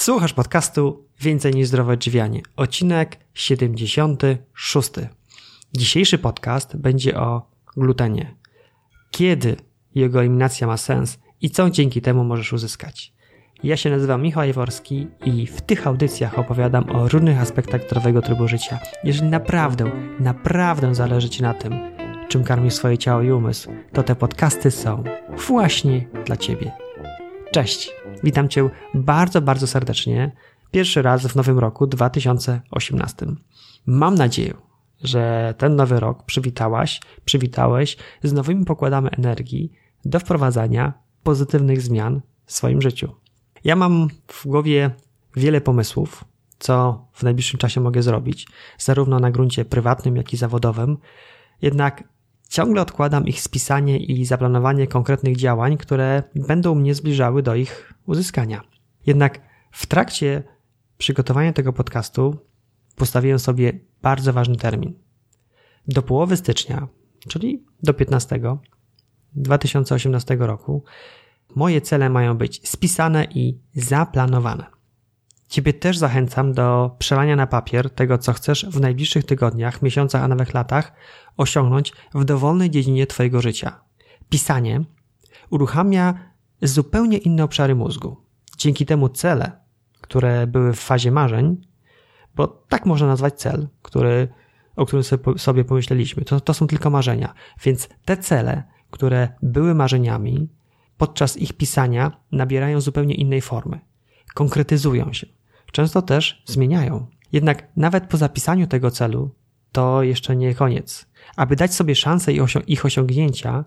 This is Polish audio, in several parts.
Słuchasz podcastu Więcej niż zdrowe odżywianie. Odcinek 76. Dzisiejszy podcast będzie o glutenie. Kiedy jego eliminacja ma sens i co dzięki temu możesz uzyskać. Ja się nazywam Michał Jaworski i w tych audycjach opowiadam o różnych aspektach zdrowego trybu życia. Jeżeli naprawdę, naprawdę zależy Ci na tym, czym karmisz swoje ciało i umysł, to te podcasty są właśnie dla Ciebie. Cześć, witam Cię bardzo, bardzo serdecznie. Pierwszy raz w nowym roku 2018. Mam nadzieję, że ten nowy rok przywitałaś, przywitałeś z nowymi pokładami energii do wprowadzania pozytywnych zmian w swoim życiu. Ja mam w głowie wiele pomysłów, co w najbliższym czasie mogę zrobić, zarówno na gruncie prywatnym, jak i zawodowym. Jednak ciągle odkładam ich spisanie i zaplanowanie konkretnych działań, które będą mnie zbliżały do ich uzyskania. Jednak w trakcie przygotowania tego podcastu postawiłem sobie bardzo ważny termin. Do połowy stycznia, czyli do 15 2018 roku, moje cele mają być spisane i zaplanowane. Ciebie też zachęcam do przelania na papier tego, co chcesz w najbliższych tygodniach, miesiącach, a nawet latach osiągnąć w dowolnej dziedzinie Twojego życia. Pisanie uruchamia zupełnie inne obszary mózgu. Dzięki temu cele, które były w fazie marzeń, bo tak można nazwać cel, który, o którym sobie pomyśleliśmy, to, to są tylko marzenia. Więc te cele, które były marzeniami, podczas ich pisania nabierają zupełnie innej formy. Konkretyzują się często też zmieniają. Jednak nawet po zapisaniu tego celu to jeszcze nie koniec. Aby dać sobie szansę ich osiągnięcia,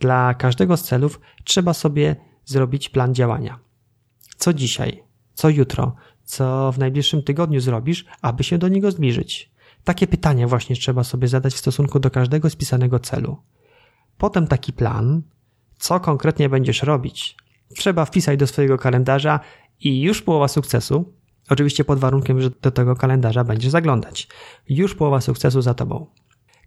dla każdego z celów trzeba sobie zrobić plan działania. Co dzisiaj, co jutro, co w najbliższym tygodniu zrobisz, aby się do niego zbliżyć? Takie pytania właśnie trzeba sobie zadać w stosunku do każdego spisanego celu. Potem taki plan, co konkretnie będziesz robić, trzeba wpisać do swojego kalendarza i już połowa sukcesu Oczywiście pod warunkiem, że do tego kalendarza będziesz zaglądać. Już połowa sukcesu za tobą.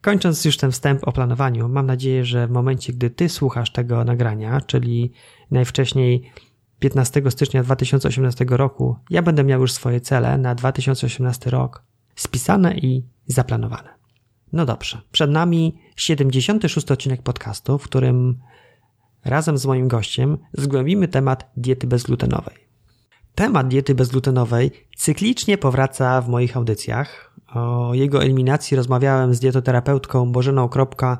Kończąc już ten wstęp o planowaniu, mam nadzieję, że w momencie, gdy ty słuchasz tego nagrania, czyli najwcześniej 15 stycznia 2018 roku, ja będę miał już swoje cele na 2018 rok spisane i zaplanowane. No dobrze, przed nami 76 odcinek podcastu, w którym razem z moim gościem zgłębimy temat diety bezglutenowej. Temat diety bezglutenowej cyklicznie powraca w moich audycjach. O jego eliminacji rozmawiałem z dietoterapeutką Bożeną Kropka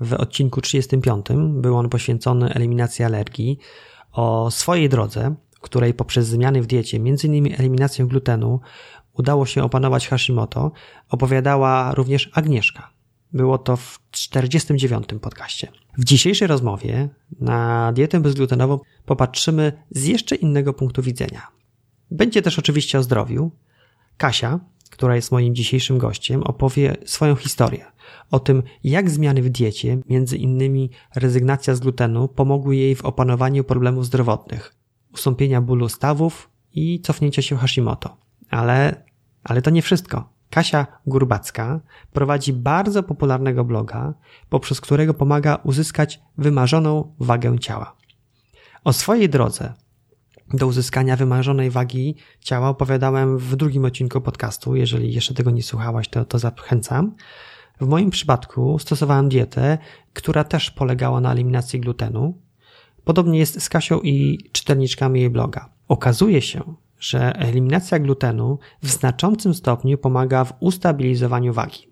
w odcinku 35. Był on poświęcony eliminacji alergii. O swojej drodze, której poprzez zmiany w diecie, m.in. eliminację glutenu, udało się opanować Hashimoto, opowiadała również Agnieszka. Było to w 49. podcaście. W dzisiejszej rozmowie na dietę bezglutenową popatrzymy z jeszcze innego punktu widzenia. Będzie też oczywiście o zdrowiu. Kasia, która jest moim dzisiejszym gościem, opowie swoją historię o tym, jak zmiany w diecie, między innymi rezygnacja z glutenu, pomogły jej w opanowaniu problemów zdrowotnych, ustąpienia bólu stawów i cofnięcia się Hashimoto. Ale, ale to nie wszystko. Kasia Gurbacka prowadzi bardzo popularnego bloga, poprzez którego pomaga uzyskać wymarzoną wagę ciała. O swojej drodze do uzyskania wymarzonej wagi ciała opowiadałem w drugim odcinku podcastu. Jeżeli jeszcze tego nie słuchałaś, to, to zachęcam. W moim przypadku stosowałem dietę, która też polegała na eliminacji glutenu. Podobnie jest z Kasią i czytelniczkami jej bloga. Okazuje się, że eliminacja glutenu w znaczącym stopniu pomaga w ustabilizowaniu wagi.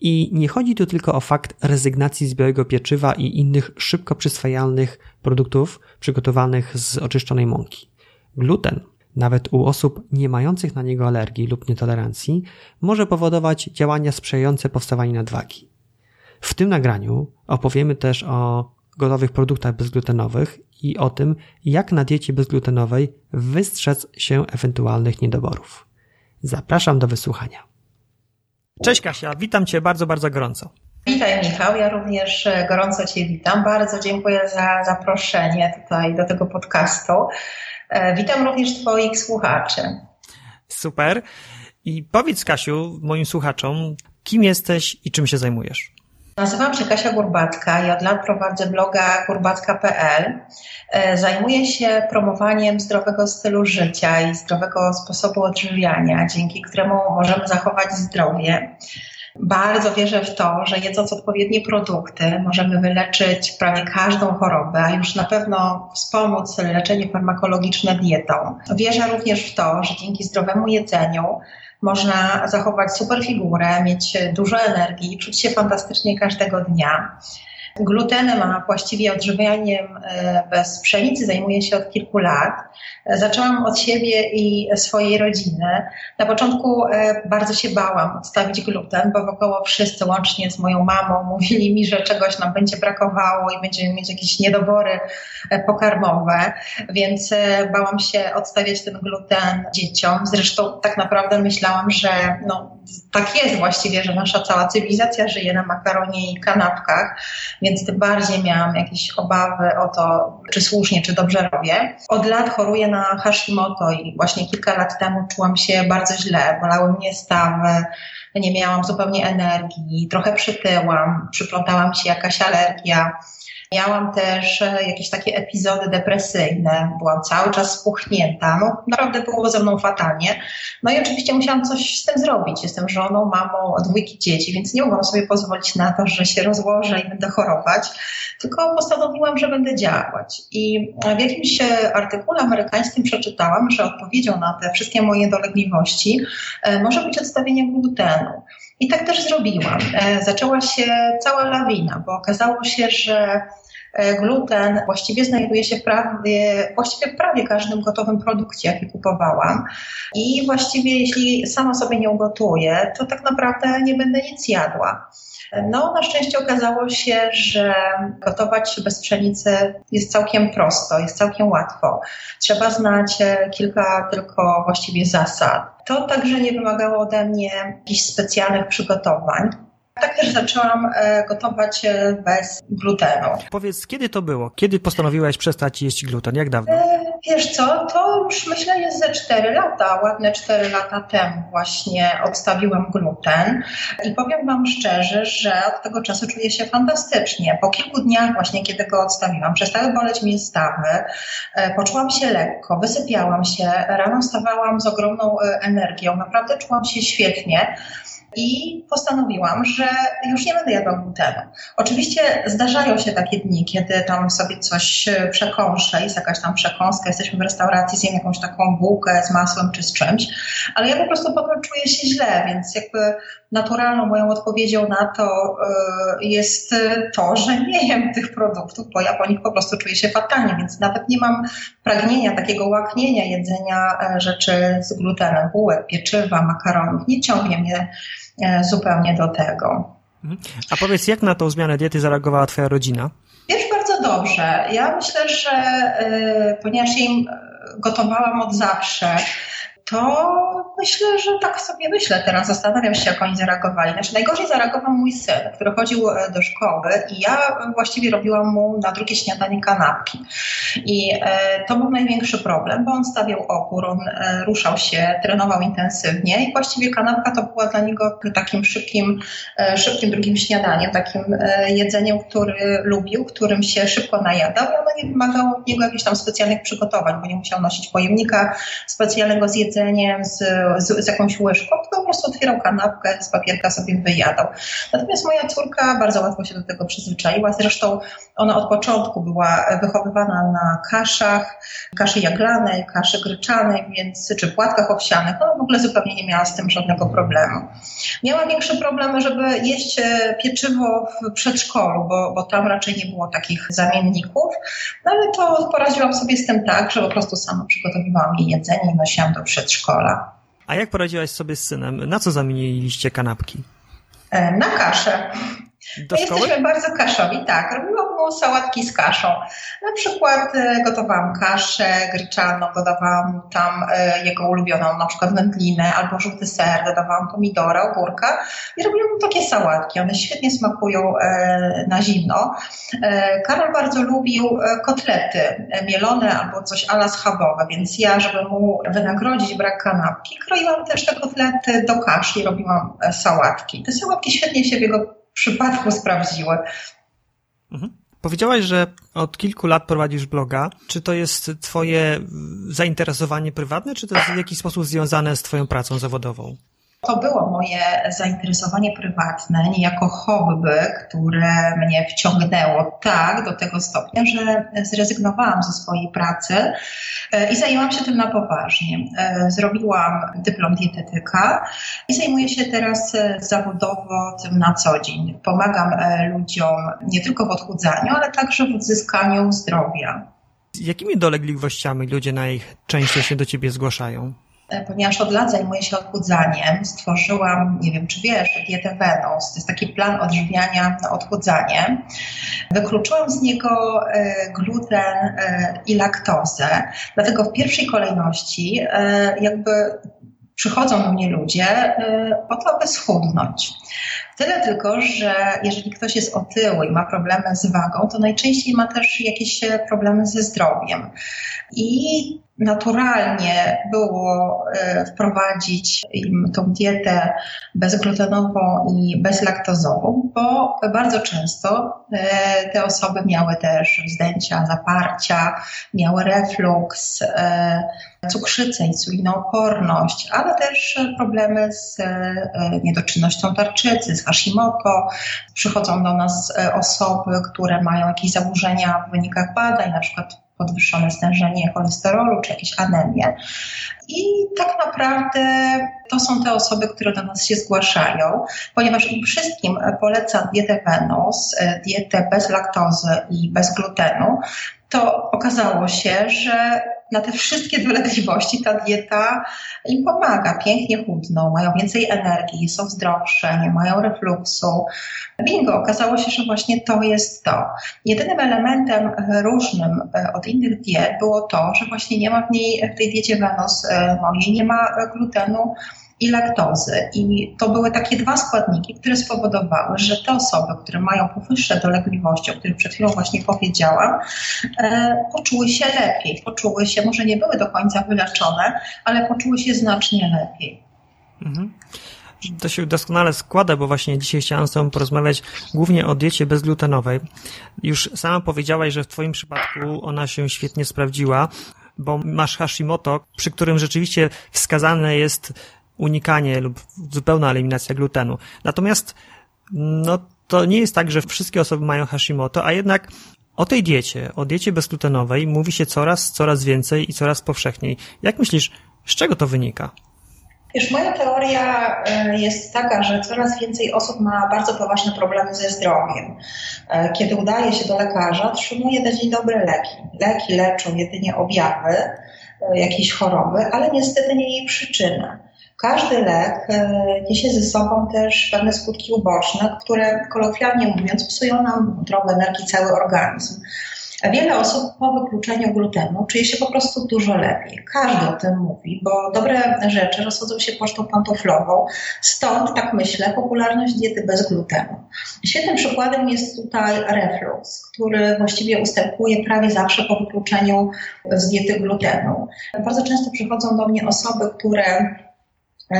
I nie chodzi tu tylko o fakt rezygnacji z białego pieczywa i innych szybko przyswajalnych produktów przygotowanych z oczyszczonej mąki. Gluten, nawet u osób nie mających na niego alergii lub nietolerancji, może powodować działania sprzyjające powstawaniu nadwagi. W tym nagraniu opowiemy też o gotowych produktach bezglutenowych i o tym, jak na diecie bezglutenowej wystrzec się ewentualnych niedoborów. Zapraszam do wysłuchania. Cześć Kasia, witam Cię bardzo, bardzo gorąco. Witaj Michał, ja również gorąco Cię witam. Bardzo dziękuję za zaproszenie tutaj do tego podcastu. E, witam również Twoich słuchaczy. Super. I powiedz, Kasiu, moim słuchaczom, kim jesteś i czym się zajmujesz? Nazywam się Kasia Gurbacka i od lat prowadzę bloga gurbacka.pl. E, zajmuję się promowaniem zdrowego stylu życia i zdrowego sposobu odżywiania, dzięki któremu możemy zachować zdrowie. Bardzo wierzę w to, że jedząc odpowiednie produkty możemy wyleczyć prawie każdą chorobę, a już na pewno wspomóc leczenie farmakologiczne dietą. Wierzę również w to, że dzięki zdrowemu jedzeniu można zachować super figurę, mieć dużo energii, czuć się fantastycznie każdego dnia. Glutenem, a właściwie odżywianiem e, bez pszenicy zajmuję się od kilku lat. Zaczęłam od siebie i swojej rodziny. Na początku e, bardzo się bałam odstawić gluten, bo wokoło wszyscy, łącznie z moją mamą, mówili mi, że czegoś nam będzie brakowało i będziemy mieć jakieś niedobory e, pokarmowe, więc bałam się odstawiać ten gluten dzieciom. Zresztą tak naprawdę myślałam, że no, tak jest właściwie, że nasza cała cywilizacja żyje na makaronie i kanapkach, więc tym bardziej miałam jakieś obawy o to, czy słusznie, czy dobrze robię. Od lat choruję na Hashimoto i właśnie kilka lat temu czułam się bardzo źle, bolały mnie stawy, nie miałam zupełnie energii, trochę przytyłam, przyplątała się jakaś alergia. Miałam też e, jakieś takie epizody depresyjne, byłam cały czas spuchnięta, no naprawdę było ze mną fatalnie. No i oczywiście musiałam coś z tym zrobić. Jestem żoną, mamą dwójki dzieci, więc nie mogłam sobie pozwolić na to, że się rozłożę i będę chorować, tylko postanowiłam, że będę działać. I w jakimś e, artykule amerykańskim przeczytałam, że odpowiedzią na te wszystkie moje dolegliwości e, może być odstawienie glutenu. I tak też zrobiłam. Zaczęła się cała lawina, bo okazało się, że gluten właściwie znajduje się prawie, właściwie w prawie każdym gotowym produkcie, jaki kupowałam. I właściwie jeśli sama sobie nie ugotuję, to tak naprawdę nie będę nic jadła. No, na szczęście okazało się, że gotować bez pszenicy jest całkiem prosto, jest całkiem łatwo. Trzeba znać e, kilka tylko właściwie zasad. To także nie wymagało ode mnie jakichś specjalnych przygotowań. Tak też zaczęłam e, gotować e, bez glutenu. Powiedz, kiedy to było? Kiedy postanowiłaś przestać jeść gluten? Jak dawno? E, wiesz co, to już myślę jest ze 4 lata, ładne 4 lata temu właśnie odstawiłam gluten i powiem Wam szczerze, że od tego czasu czuję się fantastycznie. Po kilku dniach właśnie, kiedy go odstawiłam, przestały boleć mi stawy, poczułam się lekko, wysypiałam się, rano stawałam z ogromną energią, naprawdę czułam się świetnie i postanowiłam, że już nie będę jadła glutenu. Oczywiście zdarzają się takie dni, kiedy tam sobie coś przekąszę, jest jakaś tam przekąska, jesteśmy w restauracji, zjem jakąś taką bułkę z masłem czy z czymś, ale ja po prostu potem czuję się źle, więc jakby naturalną moją odpowiedzią na to y, jest to, że nie jem tych produktów, bo ja po nich po prostu czuję się fatalnie, więc nawet nie mam pragnienia takiego łaknienia jedzenia e, rzeczy z glutenem, bułek, pieczywa, makaronów. Nie ciągnie mnie E, zupełnie do tego. Mhm. A powiedz, jak na tą zmianę diety zareagowała Twoja rodzina? Wiesz, bardzo dobrze. Ja myślę, że ponieważ im gotowałam od zawsze, to myślę, że tak sobie myślę teraz, zastanawiam się, jak oni zareagowali. Znaczy, najgorzej zareagował mój syn, który chodził e, do szkoły i ja właściwie robiłam mu na drugie śniadanie kanapki. I e, to był największy problem, bo on stawiał opór, on e, ruszał się, trenował intensywnie i właściwie kanapka to była dla niego takim szybkim, szybkim drugim śniadaniem, takim jedzeniem, który lubił, którym się szybko najadał i ono nie wymagało od niego jakichś tam specjalnych przygotowań, bo nie musiał nosić pojemnika specjalnego z jedzeniem, jedzeniem, z, z, z jakąś łyżką, to po prostu otwierał kanapkę, z papierka sobie wyjadał. Natomiast moja córka bardzo łatwo się do tego przyzwyczaiła. Zresztą ona od początku była wychowywana na kaszach, kaszy jaglanej, kaszy gryczanej, więc, czy płatkach owsianych. Ona w ogóle zupełnie nie miała z tym żadnego problemu. Miała większe problemy, żeby jeść e, pieczywo w przedszkolu, bo, bo tam raczej nie było takich zamienników. No ale to poradziłam sobie z tym tak, że po prostu sama przygotowywałam jej jedzenie i nosiłam do przedszkola przedszkola. A jak poradziłaś sobie z synem? Na co zamieniliście kanapki? E, na kaszę. Do My szkoły? jesteśmy bardzo kaszowi, tak. Robiłam mu sałatki z kaszą. Na przykład e, gotowałam kaszę gryczaną, dodawałam tam e, jego ulubioną, na przykład wędlinę albo żółty ser, dodawałam pomidora, ogórka i robiłam mu takie sałatki. One świetnie smakują e, na zimno. Karol bardzo lubił kotlety mielone albo coś ala schabowe, więc ja, żeby mu wynagrodzić brak kanapki, kroiłam też te kotlety do kaszy i robiłam sałatki. Te sałatki świetnie się w jego przypadku sprawdziły. Mhm. Powiedziałaś, że od kilku lat prowadzisz bloga. Czy to jest Twoje zainteresowanie prywatne, czy to jest w jakiś sposób związane z Twoją pracą zawodową? To było moje zainteresowanie prywatne, niejako hobby, które mnie wciągnęło tak do tego stopnia, że zrezygnowałam ze swojej pracy e, i zajęłam się tym na poważnie. E, zrobiłam dyplom dietetyka i zajmuję się teraz e, zawodowo tym na co dzień. Pomagam ludziom nie tylko w odchudzaniu, ale także w odzyskaniu zdrowia. Jakimi dolegliwościami ludzie najczęściej się do ciebie zgłaszają? E, ponieważ od lat zajmuję się odchudzaniem, stworzyłam, nie wiem czy wiesz, dietę Venus. To jest taki plan odżywiania na odchudzanie. Wykluczyłam z niego e, gluten e, i laktozę, dlatego w pierwszej kolejności jakby przychodzą do mnie ludzie po to, aby schudnąć. Tyle tylko, że jeżeli ktoś jest otyły i ma problemy z wagą, to najczęściej ma też jakieś problemy ze zdrowiem. I naturalnie było e, wprowadzić im tą dietę bezglutenową i bezlaktozową, bo bardzo często e, te osoby miały też wzdęcia, zaparcia, miały refluks, e, cukrzycę, insulinooporność, ale też problemy z niedoczynnością tarczycy, z Hashimoto. Przychodzą do nas osoby, które mają jakieś zaburzenia w wynikach badań, na przykład podwyższone stężenie cholesterolu czy jakieś anemię. I tak naprawdę to są te osoby, które do nas się zgłaszają, ponieważ im wszystkim polecam dietę Venus, dietę bez laktozy i bez glutenu, to okazało się, że na te wszystkie dolegliwości ta dieta im pomaga. Pięknie chudną, mają więcej energii, są zdrowsze, nie mają refluksu. Bingo, okazało się, że właśnie to jest to. Jedynym elementem różnym e, od innych diet było to, że właśnie nie ma w niej, w tej diecie Venus e, mojej, nie ma glutenu, i laktozy. I to były takie dwa składniki, które spowodowały, że te osoby, które mają powyższe dolegliwości, o których przed chwilą właśnie powiedziałam, e, poczuły się lepiej. Poczuły się, może nie były do końca wyleczone, ale poczuły się znacznie lepiej. Mhm. To się doskonale składa, bo właśnie dzisiaj chciałam z Tobą porozmawiać głównie o diecie bezglutenowej. Już sama powiedziałaś, że w Twoim przypadku ona się świetnie sprawdziła, bo masz Hashimoto, przy którym rzeczywiście wskazane jest unikanie lub zupełna eliminacja glutenu. Natomiast no, to nie jest tak, że wszystkie osoby mają Hashimoto, a jednak o tej diecie, o diecie bezglutenowej mówi się coraz, coraz więcej i coraz powszechniej. Jak myślisz, z czego to wynika? Wiesz, moja teoria e, jest taka, że coraz więcej osób ma bardzo poważne problemy ze zdrowiem. E, kiedy udaje się do lekarza, otrzymuje na dzień dobry leki. Leki leczą jedynie objawy e, jakiejś choroby, ale niestety nie jej przyczynę. Każdy lek e, niesie ze sobą też pewne skutki uboczne, które kolokwialnie mówiąc psują nam drogę energii cały organizm. A wiele osób po wykluczeniu glutenu czuje się po prostu dużo lepiej. Każdy o tym mówi, bo dobre rzeczy rozchodzą się pocztą pantoflową. Stąd, tak myślę, popularność diety bez glutenu. Świetnym przykładem jest tutaj reflux, który właściwie ustępuje prawie zawsze po wykluczeniu z diety glutenu. Bardzo często przychodzą do mnie osoby, które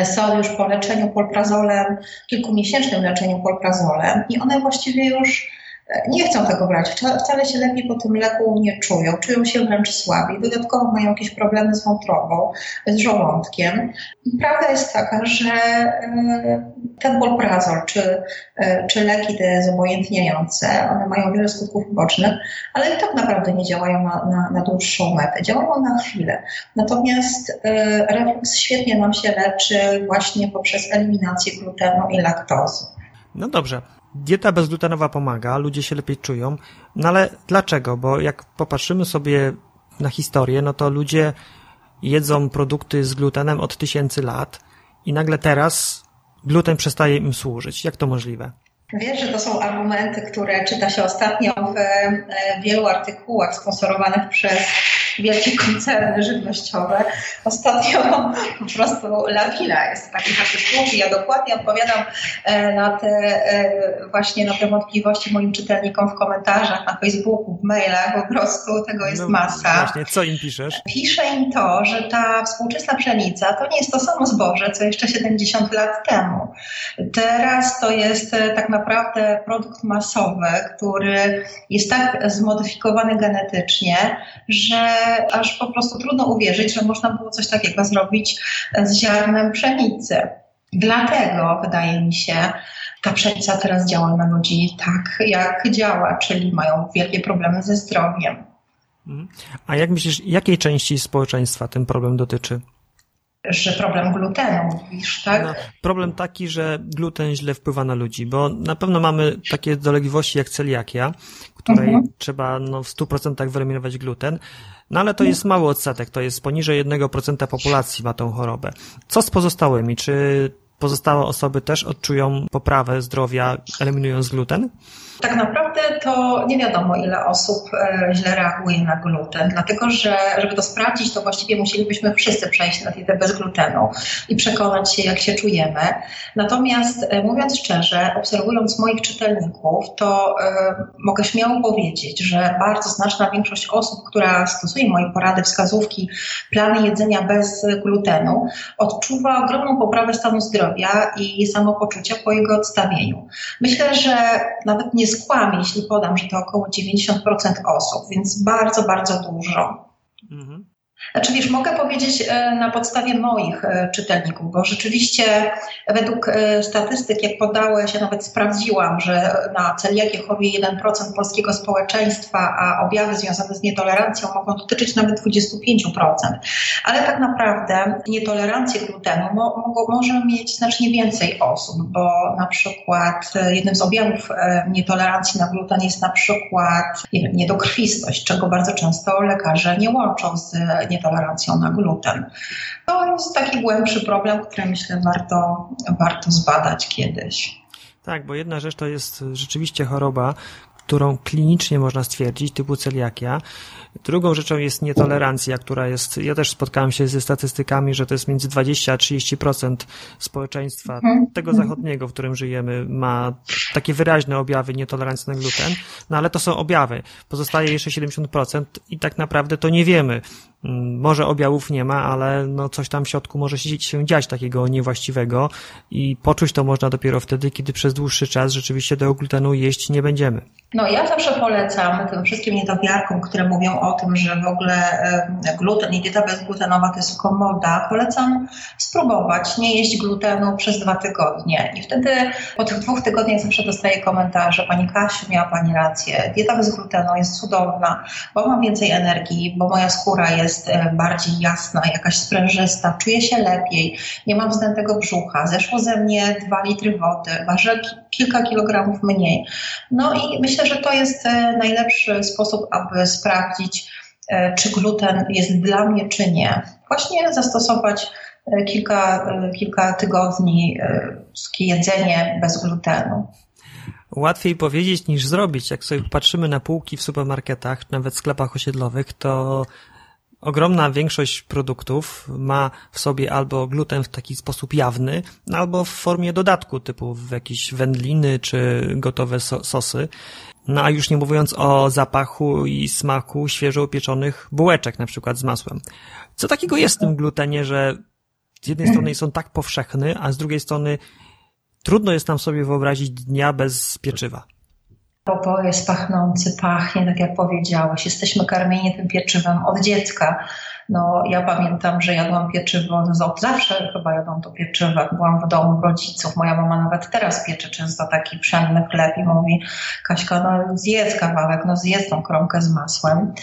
są już po leczeniu polprazolem, kilkumiesięcznym leczeniu polprazolem i one właściwie już e, nie chcą tego brać, wcale się lepiej po tym leku nie czują, czują się wręcz słabiej, dodatkowo mają jakieś problemy z wątrobą, z żołądkiem. Prawda jest taka, że e, ten polprazol, czy, e, czy leki te zobojętniające, one mają wiele skutków ubocznych, ale i tak naprawdę nie działają na, na, na dłuższą metę, działają na chwilę. Natomiast reflux świetnie nam się leczy właśnie poprzez eliminację glutenu i laktozy. No dobrze. Dieta bezglutenowa pomaga, ludzie się lepiej czują, no ale dlaczego? Bo jak popatrzymy sobie na historię, no to ludzie jedzą produkty z glutenem od tysięcy lat i nagle teraz gluten przestaje im służyć. Jak to możliwe? Wiesz, że to są argumenty, które czyta się ostatnio w e, wielu artykułach sponsorowanych przez wielkie koncerny żywnościowe. Ostatnio po prostu lawina jest takich artykułów i ja dokładnie odpowiadam e, na te e, właśnie na te wątpliwości moim czytelnikom w komentarzach, na Facebooku, w mailach, po prostu tego jest no, masa. Właśnie, co im piszesz? Piszę im to, że ta współczesna pszenica to nie jest to samo zboże, co jeszcze 70 lat temu. Teraz to jest tak naprawdę naprawdę produkt masowy, który jest tak zmodyfikowany genetycznie, że aż po prostu trudno uwierzyć, że można było coś takiego zrobić z ziarnem pszenicy. Dlatego wydaje mi się, ta pszenica teraz działa na ludzi tak, jak działa, czyli mają wielkie problemy ze zdrowiem. Mhm. A jak myślisz, jakiej części społeczeństwa ten problem dotyczy? Że problem glutenu, mówisz, tak? No, problem taki, że gluten źle wpływa na ludzi, bo na pewno mamy takie dolegliwości jak celiakia, której mhm. trzeba no, w 100% wyeliminować gluten, no ale to jest mały odsetek, to jest poniżej 1% populacji ma tą chorobę. Co z pozostałymi? Czy pozostałe osoby też odczują poprawę zdrowia, eliminując gluten? Tak naprawdę to nie wiadomo, ile osób e, źle reaguje na gluten, dlatego że, żeby to sprawdzić, to właściwie musielibyśmy wszyscy przejść na dietę bez glutenu i przekonać się, jak się czujemy. Natomiast e, mówiąc szczerze, obserwując moich czytelników, to y, mogę śmiało powiedzieć, że bardzo znaczna większość osób, która stosuje moje porady, wskazówki, plany jedzenia bez glutenu, odczuwa ogromną poprawę stanu zdrowia i samopoczucia po jego odstawieniu. Myślę, że nawet nie skłamię, jeśli podam, że to około 90% osób, więc bardzo, bardzo dużo. Mhm. Znaczy wiesz, mogę powiedzieć e, na podstawie moich e, czytelników, bo rzeczywiście według e, statystyk, jak podałeś, ja nawet sprawdziłam, że na celiakię choruje 1% polskiego społeczeństwa, a objawy związane z nietolerancją mogą dotyczyć nawet 25%. Ale tak naprawdę nietolerancję glutenu mo, mo, może mieć znacznie więcej osób, bo na przykład jednym z objawów nietolerancji na gluten jest na przykład nie wiem, niedokrwistość, czego bardzo często lekarze nie łączą z nietolerancją na gluten. To jest taki głębszy problem, który myślę warto, warto zbadać kiedyś. Tak, bo jedna rzecz to jest rzeczywiście choroba, którą klinicznie można stwierdzić, typu celiakia. Drugą rzeczą jest nietolerancja, która jest, ja też spotkałem się ze statystykami, że to jest między 20 a 30% społeczeństwa mhm. tego zachodniego, w którym żyjemy, ma takie wyraźne objawy nietolerancji na gluten, no ale to są objawy. Pozostaje jeszcze 70% i tak naprawdę to nie wiemy, Mm, może objawów nie ma, ale no coś tam w środku może się dziać takiego niewłaściwego i poczuć to można dopiero wtedy, kiedy przez dłuższy czas rzeczywiście tego glutenu jeść nie będziemy. No ja zawsze polecam tym wszystkim niedowiarkom, które mówią o tym, że w ogóle gluten i dieta bezglutenowa to jest komoda, polecam spróbować nie jeść glutenu przez dwa tygodnie. I wtedy po tych dwóch tygodniach zawsze dostaję komentarze, Pani Kasiu, miała Pani rację, dieta bez glutenu jest cudowna, bo mam więcej energii, bo moja skóra jest e, bardziej jasna, jakaś sprężysta, czuję się lepiej, nie mam wzdętego brzucha, zeszło ze mnie dwa litry wody, ważę kilka kilogramów mniej. No i myślę, że to jest e, najlepszy sposób, aby sprawdzić, e, czy gluten jest dla mnie, czy nie. Właśnie zastosować kilka, kilka tygodni jedzenie bez glutenu. Łatwiej powiedzieć niż zrobić. Jak sobie patrzymy na półki w supermarketach, nawet sklepach osiedlowych, to ogromna większość produktów ma w sobie albo gluten w taki sposób jawny, albo w formie dodatku, typu w jakieś wędliny czy gotowe so sosy. No a już nie mówiąc o zapachu i smaku świeżo upieczonych bułeczek, na przykład z masłem. Co takiego jest w tym glutenie, że z jednej strony są tak powszechny, a z drugiej strony trudno jest nam sobie wyobrazić dnia bez pieczywa? Bo jest pachnący, pachnie, tak jak powiedziałaś. Jesteśmy karmieni tym pieczywem od dziecka. No, ja pamiętam, że jadłam pieczywo, od zawsze chyba jadłam to pieczywo, jak byłam w domu rodziców. Moja mama nawet teraz piecze często taki pszenny chleb i mówi, Kaśka, no zjedz kawałek, no zjedz tą kromkę z masłem.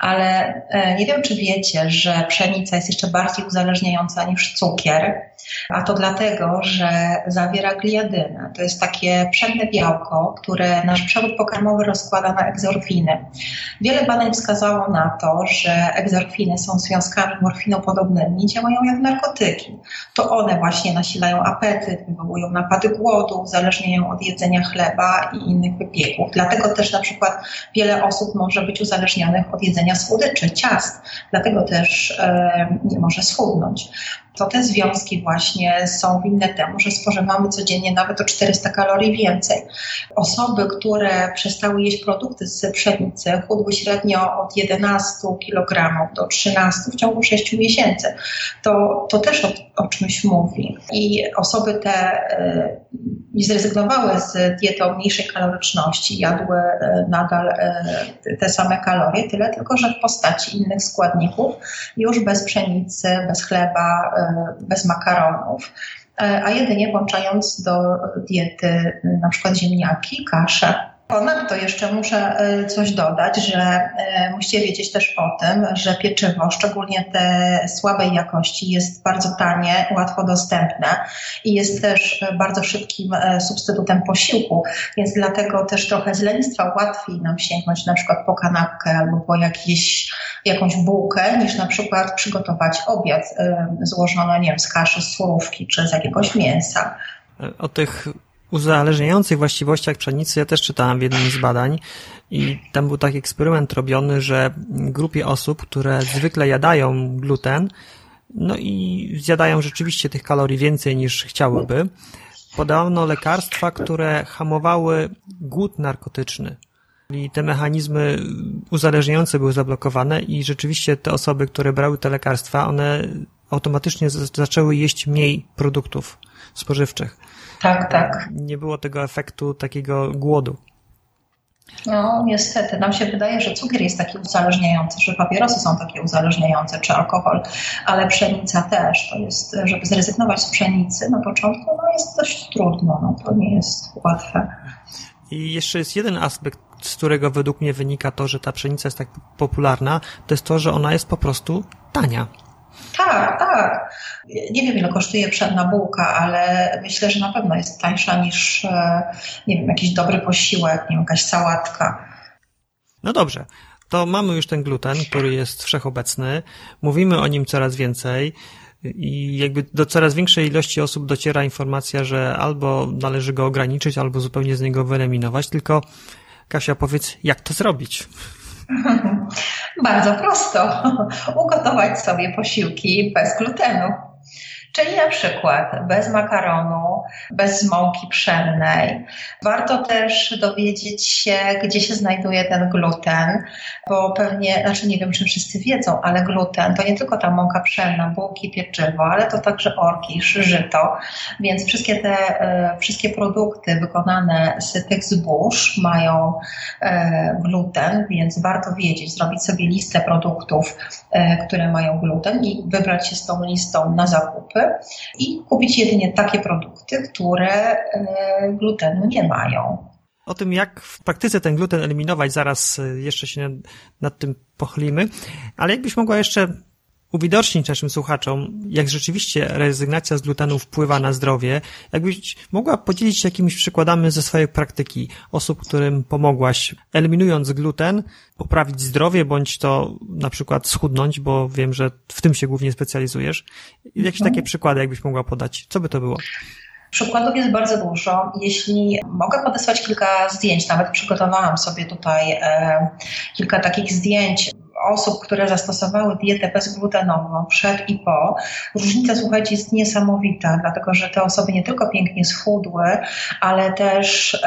Ale e, nie wiem, czy wiecie, że pszenica jest jeszcze bardziej uzależniająca niż cukier. A to dlatego, że zawiera gliadynę. To jest takie pszenne białko, które nasz przewód pokarmowy rozkłada na egzorfiny. Wiele badań wskazało na to, że egzorfiny są związkami morfinopodobnymi, działają jak narkotyki. To one właśnie nasilają apetyt, wywołują napady głodu, uzależniają od jedzenia chleba i innych wypieków. Dlatego też na przykład wiele osób może być uzależnionych od jedzenia słodyczy, ciast. Dlatego też e, nie może schudnąć to te związki właśnie są winne temu, że spożywamy codziennie nawet o 400 kalorii więcej. Osoby, które przestały jeść produkty z pszenicy, chudły średnio od 11 kg do 13 w ciągu 6 miesięcy. To, to też o, o czymś mówi. I osoby te nie zrezygnowały z diety o mniejszej kaloryczności, jadły nadal te same kalorie, tyle tylko, że w postaci innych składników, już bez pszenicy, bez chleba, bez makaronów. E, a jedynie włączając do diety na przykład ziemniaki, kaszę. Ponadto jeszcze muszę e, coś dodać, że e, musicie wiedzieć też o tym, że pieczywo, szczególnie te słabej jakości, jest bardzo tanie, łatwo dostępne i jest też bardzo szybkim substytutem posiłku, więc dlatego też trochę z lenistwa łatwiej nam sięgnąć na przykład po kanapkę albo po jakieś, jakąś bułkę, niż na przykład przygotować obiad złożony, nie wiem, z kaszy, z surówki czy z jakiegoś mięsa. O tych uzależniających właściwościach pszenicy ja też czytałem w jednym z badań i tam był taki eksperyment robiony, że grupie osób, które zwykle jadają gluten, no i zjadają rzeczywiście tych kalorii więcej niż chciałyby, podano lekarstwa, które hamowały głód narkotyczny. I te mechanizmy uzależniające były zablokowane i rzeczywiście te osoby, które brały te lekarstwa, one automatycznie zaczęły jeść mniej produktów spożywczych. Tak, tak. Nie było tego efektu takiego głodu. No, niestety. Nam się wydaje, że cukier jest taki uzależniający, że papierosy są takie uzależniające, czy alkohol, ale pszenica też. To jest, żeby zrezygnować z pszenicy na początku, no jest dość trudno. No, to nie jest łatwe. I jeszcze jest jeden aspekt, z którego według mnie wynika to, że ta pszenica jest tak popularna, to jest to, że ona jest po prostu tania. Tak, tak. Nie wiem, ile kosztuje pszenna bułka, ale myślę, że na pewno jest tańsza niż, e, nie wiem, jakiś dobry posiłek, nie wiem, jakaś sałatka. No dobrze. To mamy już ten gluten, który jest wszechobecny. Mówimy o nim coraz więcej i jakby do coraz większej ilości osób dociera informacja, że albo należy go ograniczyć, albo zupełnie z niego wyeliminować. Tylko Kasia, powiedz, jak to zrobić? Bardzo prosto. Ugotować sobie posiłki bez glutenu. Czyli na przykład bez makaronu, bez mąki pszennej. Warto też dowiedzieć się, gdzie się znajduje ten gluten, bo pewnie, znaczy nie wiem, czy wszyscy wiedzą, ale gluten to nie tylko ta mąka pszenna, bułki, pieczywo, ale to także orkisz, żyto, więc wszystkie te, e, wszystkie produkty wykonane z tych zbóż mają e, gluten, więc warto wiedzieć, zrobić sobie listę produktów, e, które mają gluten i wybrać się z tą listą na zakupy i kupić jedynie takie produkty, które e, glutenu nie mają. O tym, jak w praktyce ten gluten eliminować, zaraz e, jeszcze się nad, nad tym pochylimy, ale jakbyś mogła jeszcze uwidocznić naszym słuchaczom, jak rzeczywiście rezygnacja z glutenu wpływa na zdrowie. Jakbyś mogła podzielić się jakimiś przykładami ze swojej praktyki osób, którym pomogłaś, eliminując gluten, poprawić zdrowie, bądź to na przykład schudnąć, bo wiem, że w tym się głównie specjalizujesz. Jakieś mhm. takie przykłady, jakbyś mogła podać. Co by to było? Przykładów jest bardzo dużo. Jeśli mogę podesłać kilka zdjęć, nawet przygotowałam sobie tutaj e, kilka takich zdjęć osób, które zastosowały dietę bezglutenową przed i po, różnica, słuchajcie, jest niesamowita, dlatego że te osoby nie tylko pięknie schudły, ale też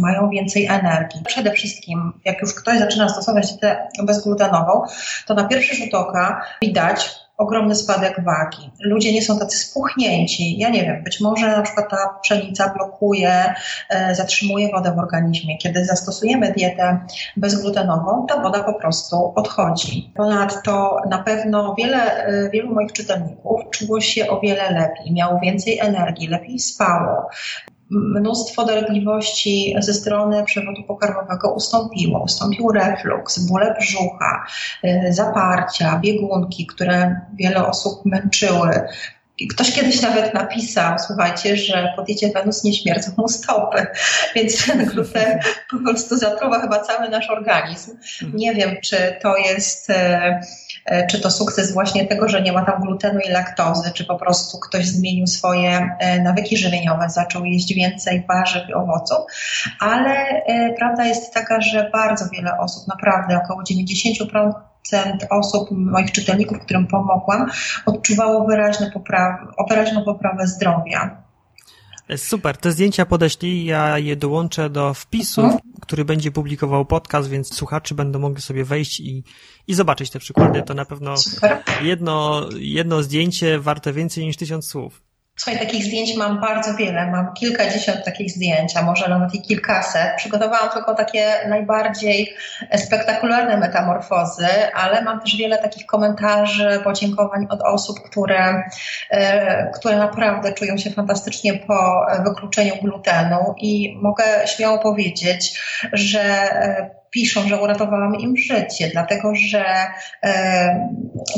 mają więcej energii. Przede wszystkim, jak już ktoś zaczyna stosować dietę bezglutenową, to na pierwszy rzut oka widać, ogromny spadek wagi. Ludzie nie są tacy spuchnięci. Ja nie wiem, być może na przykład ta pszenica blokuje, e, zatrzymuje wodę w organizmie. Kiedy zastosujemy dietę bezglutenową, ta woda po prostu odchodzi. Ponadto na pewno wiele, e, wielu moich czytelników czuło się o wiele lepiej, miało więcej energii, lepiej spało mnóstwo dolegliwości ze strony przewodu pokarmowego ustąpiło. Ustąpił refluks, bóle brzucha, y, zaparcia, biegunki, które wiele osób męczyły. Ktoś kiedyś nawet napisał, słuchajcie, że po diecie Wenus nie śmierdzą mu stopy, więc ten gluten po prostu zatruwa chyba cały nasz organizm. Mhm. Nie wiem, czy to jest y, czy to sukces właśnie tego, że nie ma tam glutenu i laktozy, czy po prostu ktoś zmienił swoje e, nawyki żywieniowe, zaczął jeść więcej warzyw i owoców, ale e, prawda jest taka, że bardzo wiele osób, naprawdę około 90% osób, moich czytelników, którym pomogłam, odczuwało wyraźne poprawy, wyraźną poprawę zdrowia. Super, te zdjęcia podeślij, ja je dołączę do wpisu, mhm. który będzie publikował podcast, więc słuchacze będą mogli sobie wejść i, i zobaczyć te przykłady. To na pewno jedno, jedno zdjęcie warte więcej niż tysiąc słów. Słuchaj, takich zdjęć mam bardzo wiele. Mam kilkadziesiąt takich zdjęć, a może nawet i kilkaset. Przygotowałam tylko takie najbardziej spektakularne metamorfozy, ale mam też wiele takich komentarzy, podziękowań od osób, które, e, które naprawdę czują się fantastycznie po wykluczeniu glutenu i mogę śmiało powiedzieć, że e, piszą, że uratowałam im życie, dlatego że e,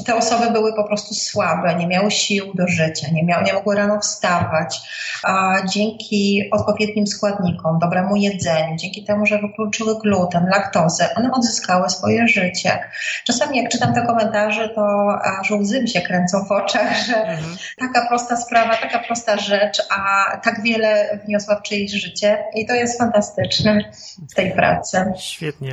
te osoby były po prostu słabe, nie miały sił do życia, nie, miały, nie mogły rano wstawać, a dzięki odpowiednim składnikom, dobremu jedzeniu, dzięki temu, że wykluczyły gluten, laktozę, one odzyskały swoje życie. Czasami jak czytam te komentarze, to aż łzy mi się kręcą w oczach, że mhm. taka prosta sprawa, taka prosta rzecz, a tak wiele wniosła w czyjeś życie i to jest fantastyczne w tej pracy. Świetnie.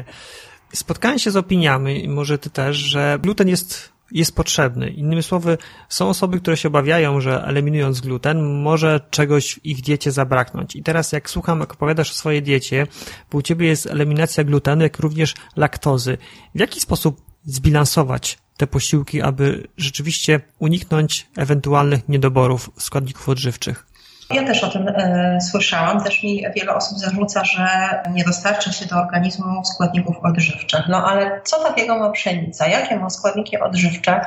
Spotkałem się z opiniami, może ty też, że gluten jest, jest potrzebny. Innymi słowy, są osoby, które się obawiają, że eliminując gluten, może czegoś w ich diecie zabraknąć. I teraz jak słucham, jak opowiadasz o swojej diecie, bo u ciebie jest eliminacja glutenu, jak również laktozy. W jaki sposób zbilansować te posiłki, aby rzeczywiście uniknąć ewentualnych niedoborów składników odżywczych? Ja też o tym e, słyszałam. Też mi wiele osób zarzuca, że nie dostarcza się do organizmu składników odżywczych. No ale co takiego ma pszenica? Jakie ma składniki odżywcze,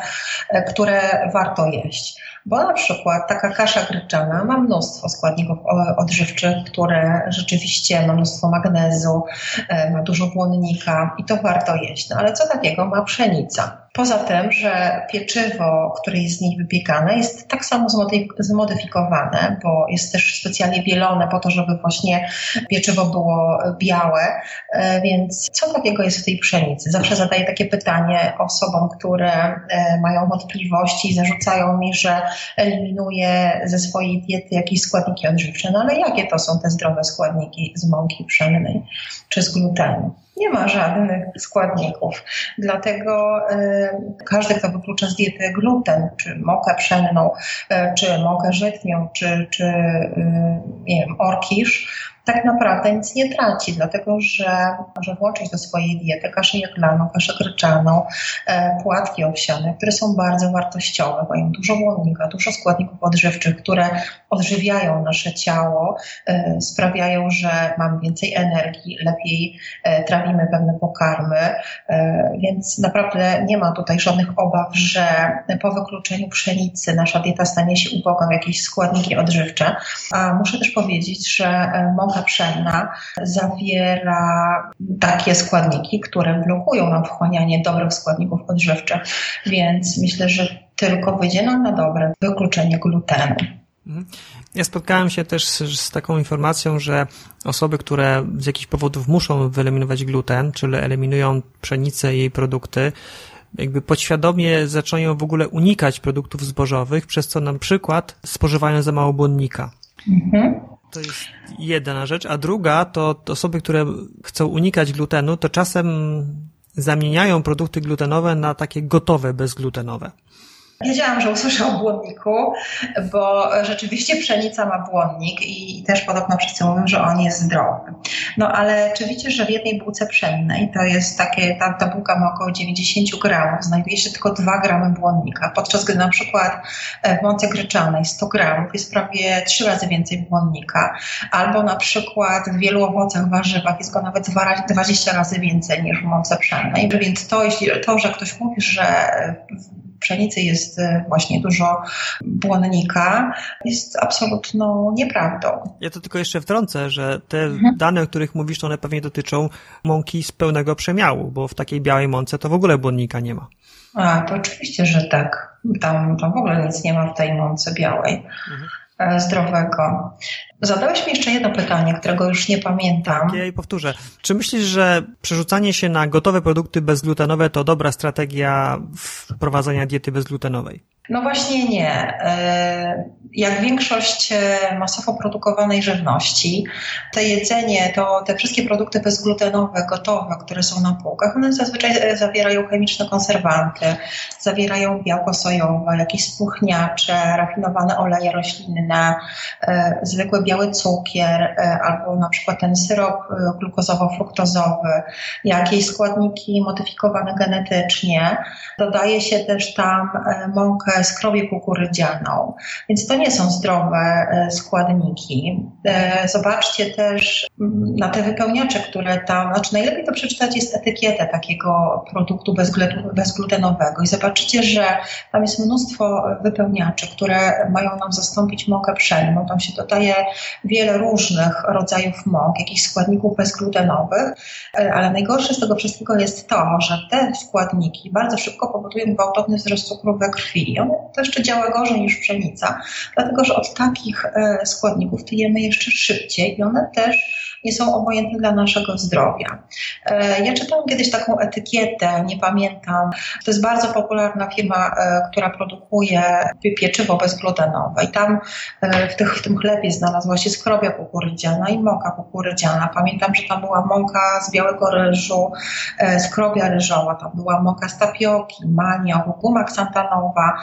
e, które warto jeść? Bo na przykład taka kasza gryczana ma mnóstwo składników odżywczych, które rzeczywiście ma mnóstwo magnezu, e, ma dużo błonnika i to warto jeść. No ale co takiego ma pszenica? Poza tym, że pieczywo, które jest z niej wypiekane, jest tak samo zmodyfikowane, bo jest też specjalnie bielone po to, żeby właśnie pieczywo było białe. E, więc co takiego jest w tej pszenicy? Zawsze zadaję takie pytanie osobom, które e, mają wątpliwości i zarzucają mi, że eliminuję ze swojej diety jakieś składniki odżywcze. No ale jakie to są te zdrowe składniki z mąki pszennej czy z glutenu? Nie ma żadnych składników. Dlatego y, każdy, kto wyklucza z diety gluten, czy mokę pszenną, y, czy mokę żytnią, czy, czy y, nie wiem, orkisz, tak naprawdę nic nie traci, dlatego że może włączyć do swojej diety kaszę jaglaną, kaszę gryczaną, e, płatki owsiane, które są bardzo wartościowe, mają dużo błonnika, dużo składników odżywczych, które odżywiają nasze ciało, e, sprawiają, że mamy więcej energii, lepiej e, trawimy pewne pokarmy, więc naprawdę nie ma tutaj żadnych obaw, że po wykluczeniu pszenicy nasza dieta stanie się uboga w jakieś składniki odżywcze. A muszę też powiedzieć, że moka dieta pszenna zawiera takie składniki, które blokują nam wchłanianie dobrych składników odżywczych, więc myślę, że tylko wyjdzie nam na dobre wykluczenie glutenu. Mhm. Ja spotkałem się też z, z, taką informacją, że osoby, które z jakichś powodów muszą wyeliminować gluten, czyli eliminują pszenicę i jej produkty, jakby podświadomie zaczynają w ogóle unikać produktów zbożowych, przez co na przykład spożywają za mało błonnika. Mhm. To jest jedna rzecz, a druga to, to osoby, które chcą unikać glutenu, to czasem zamieniają produkty glutenowe na takie gotowe bezglutenowe. Wiedziałam, że usłyszę o błonniku, bo rzeczywiście pszenica ma błonnik i też podobno wszyscy mówią, że on jest zdrowy. No ale czy wiecie, że w jednej bułce pszennej, to jest takie, ta, ta bułka ma około 90 gramów, znajduje się tylko 2 gramy błonnika, podczas gdy na przykład w mące gryczanej 100 gramów jest prawie 3 razy więcej błonnika, albo na przykład w wielu owocach, warzywach jest go nawet 20 razy więcej niż w mące pszennej. Więc to, jeśli, to, że ktoś mówi, że pszenicy jest e, właśnie dużo błonnika, jest absolutną nieprawdą. Ja to tylko jeszcze wtrącę, że te mhm. dane, o których mówisz, to one pewnie dotyczą mąki z pełnego przemiału, bo w takiej białej mące to w ogóle błonnika nie ma. A, to oczywiście, że tak. Tam, tam w ogóle nic nie ma w tej mące białej. Mhm. E, zdrowego. Zadałeś mi jeszcze jedno pytanie, którego już nie pamiętam. Ja jej powtórzę. Czy myślisz, że przerzucanie się na gotowe produkty bezglutenowe to dobra strategia wprowadzania diety bezglutenowej? No właśnie nie. E, jak większość e, masowo produkowanej żywności, to jedzenie, to te wszystkie produkty bezglutenowe, gotowe, które są na półkach, one zazwyczaj zawierają chemiczne konserwanty, zawierają białko sojowe, jakieś spuchniacze, rafinowane oleje roślinne, zwykły biały cukier albo na przykład ten syrop glukozowo-fruktozowy, jakieś składniki modyfikowane genetycznie. Dodaje się też tam mąkę skrobię kukurydzianą, więc to nie są zdrowe składniki. Zobaczcie też mm, na te wypełniacze, które tam, znaczy najlepiej to przeczytać jest etykietę takiego produktu bezglutenowego i zobaczycie, że tam jest mnóstwo wypełniaczy, które mają nam zastąpić mąkę pszenną. Tam się dodaje wiele różnych rodzajów mąk, jakichś składników bezglutenowych, ale najgorsze z tego wszystkiego jest to, że te składniki bardzo szybko powodują gwałtowny wzrost cukru we krwi. On to jeszcze działa gorzej niż pszenica, dlatego że od takich e, składników tyjemy jeszcze szybciej i one też nie są obojętne dla naszego zdrowia. E, ja czytałam kiedyś taką etykietę, nie pamiętam. To jest bardzo popularna firma, e, która produkuje pieczywo bezglutenowe i tam e, w, tych, w tym chlebie znalazła się skrobia kukurydziana i mąka kukurydziana. Pamiętam, że tam była mąka z białego ryżu, skrobia ryżowa, tam była mąka z tapioki, maniok, guma ksantanowa.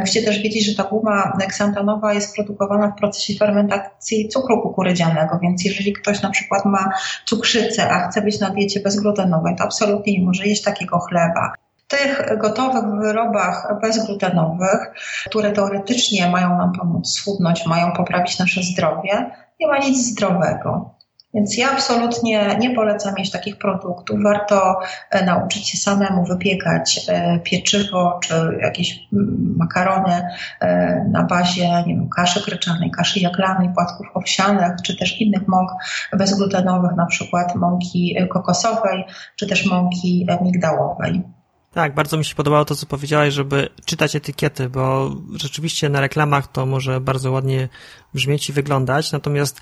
Musicie też wiedzieć, że ta guma ksantanowa jest produkowana w procesie fermentacji cukru kukurydzianego, więc jeżeli ktoś na przykład ma cukrzycę, a chce być na diecie bezglutenowej, to absolutnie nie może jeść takiego chleba tych gotowych wyrobach bezglutenowych, które teoretycznie mają nam pomóc schudnąć, mają poprawić nasze zdrowie, nie ma nic zdrowego. Więc ja absolutnie nie polecam mieć takich produktów. Warto e, nauczyć się samemu wypiekać e, pieczywo czy jakieś mm, makarony e, na bazie nie wiem, kaszy gryczanej, kaszy jaglanej, płatków owsianych, czy też innych mąk bezglutenowych, na przykład mąki kokosowej, czy też mąki migdałowej. Tak, bardzo mi się podobało to, co powiedziałeś, żeby czytać etykiety, bo rzeczywiście na reklamach to może bardzo ładnie brzmieć i wyglądać, natomiast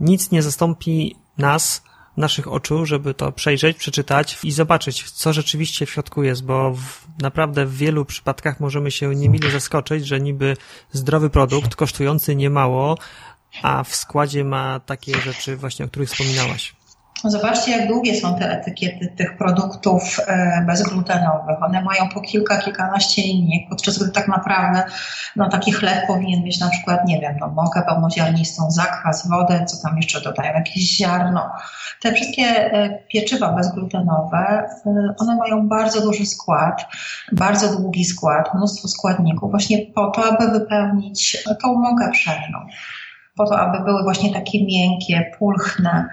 nic nie zastąpi nas, naszych oczu, żeby to przejrzeć, przeczytać i zobaczyć, co rzeczywiście w środku jest, bo w, naprawdę w wielu przypadkach możemy się niemile zaskoczyć, że niby zdrowy produkt kosztujący niemało, a w składzie ma takie rzeczy właśnie, o których wspominałaś. Zobaczcie, jak długie są te etykiety tych produktów e, bezglutenowych. One mają po kilka, kilkanaście linii, podczas gdy tak naprawdę no, taki chleb powinien mieć na przykład, nie wiem, no, mąkę pełnoziarnistą, zakwas, wodę, co tam jeszcze dodają, jakieś ziarno. Te wszystkie e, pieczywa bezglutenowe, e, one mają bardzo duży skład, bardzo długi skład, mnóstwo składników, właśnie po to, aby wypełnić tą mąkę pszenną. Po to, aby były właśnie takie miękkie, pulchne,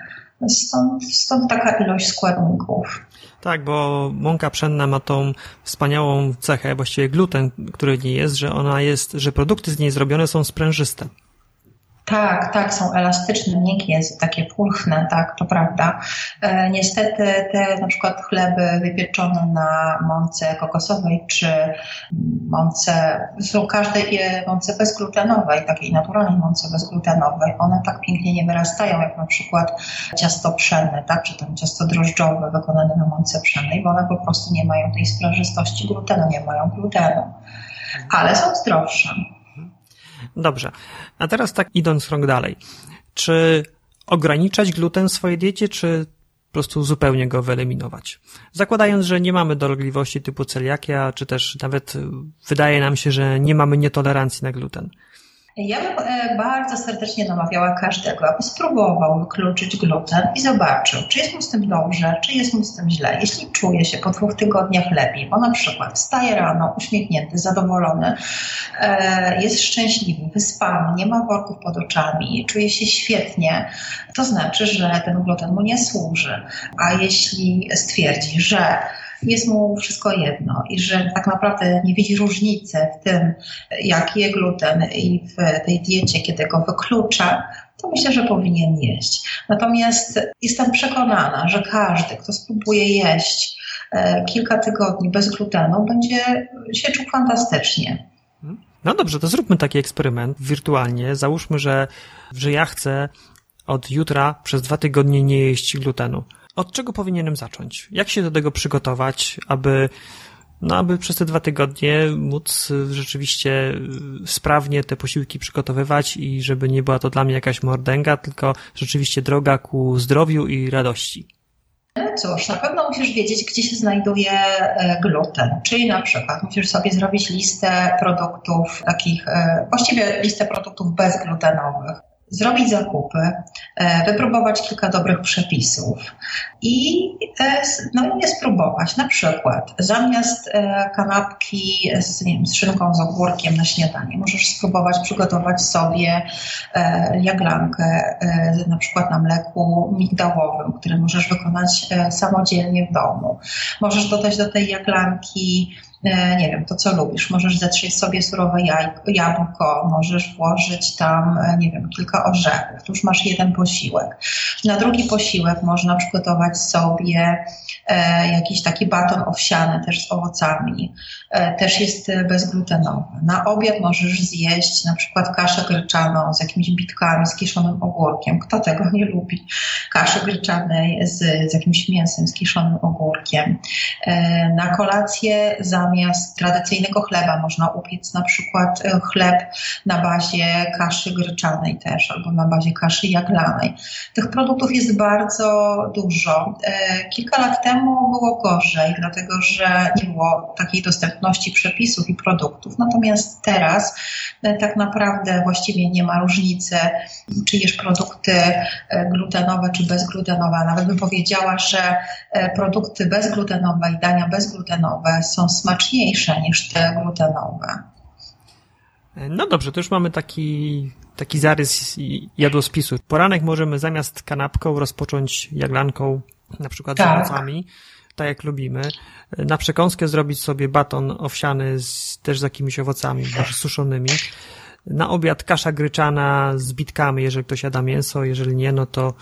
Stąd, stąd taka ilość składników. Tak, bo mąka pszenna ma tą wspaniałą cechę, właściwie gluten, który w niej jest, że ona jest, że produkty z niej zrobione są sprężyste. Tak, tak, są elastyczne, miękkie, takie pulchne, tak, to prawda. E, niestety te na przykład chleby wypieczone na mące kokosowej czy mące, są każdej mące bezglutenowej, takiej naturalnej mące bezglutenowej, one tak pięknie nie wyrastają jak na przykład ciasto pszenne, tak, czy tam ciasto drożdżowe wykonane na mące pszennej, bo one po prostu nie mają tej sprężystości glutenu, nie mają glutenu, ale są zdrowsze. Dobrze. A teraz tak idąc krok dalej. Czy ograniczać gluten w swojej diecie, czy po prostu zupełnie go wyeliminować? Zakładając, że nie mamy dolegliwości typu celiakia, czy też nawet wydaje nam się, że nie mamy nietolerancji na gluten. Ja bym e, bardzo serdecznie namawiała każdego, aby spróbował wykluczyć gluten i zobaczył, czy jest mu z tym dobrze, czy jest mu z tym źle. Jeśli czuje się po dwóch tygodniach lepiej, bo na przykład wstaje rano uśmiechnięty, zadowolony, e, jest szczęśliwy, wyspany, nie ma worków pod oczami, czuje się świetnie, to znaczy, że ten gluten mu nie służy. A jeśli stwierdzi, że jest mu wszystko jedno i że tak naprawdę nie widzi różnicy w tym, jaki je gluten i w tej diecie, kiedy go wyklucza, to myślę, że powinien jeść. Natomiast jestem przekonana, że każdy, kto spróbuje jeść e, kilka tygodni bez glutenu, będzie się czuł fantastycznie. No dobrze, to zróbmy taki eksperyment wirtualnie. Załóżmy, że, że ja chcę od jutra przez dwa tygodnie nie jeść glutenu. Od czego powinienem zacząć? Jak się do tego przygotować, aby, no, aby przez te dwa tygodnie móc rzeczywiście sprawnie te posiłki przygotowywać i żeby nie była to dla mnie jakaś mordęga, tylko rzeczywiście droga ku zdrowiu i radości? Cóż, na pewno musisz wiedzieć, gdzie się znajduje e, gluten, czyli na przykład musisz sobie zrobić listę produktów takich, e, właściwie listę produktów bezglutenowych zrobić zakupy, e, wypróbować kilka dobrych przepisów i e, no, je spróbować. Na przykład zamiast e, kanapki z, nie wiem, z szynką z ogórkiem na śniadanie, możesz spróbować przygotować sobie jaglankę na przykład na mleku migdałowym, które możesz wykonać samodzielnie w domu. Możesz dodać do tej jaglanki nie wiem, to co lubisz. Możesz zetrzeć sobie surowe jabłko, możesz włożyć tam, e, nie wiem, kilka orzechów. Tu już masz jeden posiłek. Na drugi posiłek można przygotować sobie e, jakiś taki baton owsiany też z owocami. Też jest bezglutenowy. Na obiad możesz zjeść na przykład kaszę gryczaną z jakimiś bitkami, z kiszonym ogórkiem. Kto tego nie lubi? Kaszy gryczanej z, z jakimś mięsem, z kiszonym ogórkiem. Na kolację za zamiast tradycyjnego chleba można upiec na przykład e, chleb na bazie kaszy gryczanej też, albo na bazie kaszy jaglanej. Tych produktów jest bardzo dużo. E, kilka lat temu było gorzej, dlatego że nie było takiej dostępności przepisów i produktów. Natomiast teraz e, tak naprawdę właściwie nie ma różnicy, czy jesz produkty glutenowe, czy bezglutenowe. Nawet bym powiedziała, że produkty bezglutenowe i dania bezglutenowe są smaczniejsze niż te glutenowe. No dobrze, to już mamy taki, taki zarys jadłospisu. Poranek możemy zamiast kanapką rozpocząć jaglanką, na przykład tak. z owocami, tak jak lubimy. Na przekąskę zrobić sobie baton owsiany z, też z jakimiś owocami, może suszonymi. Na obiad kasza gryczana z bitkami, jeżeli ktoś jada mięso, jeżeli nie, no to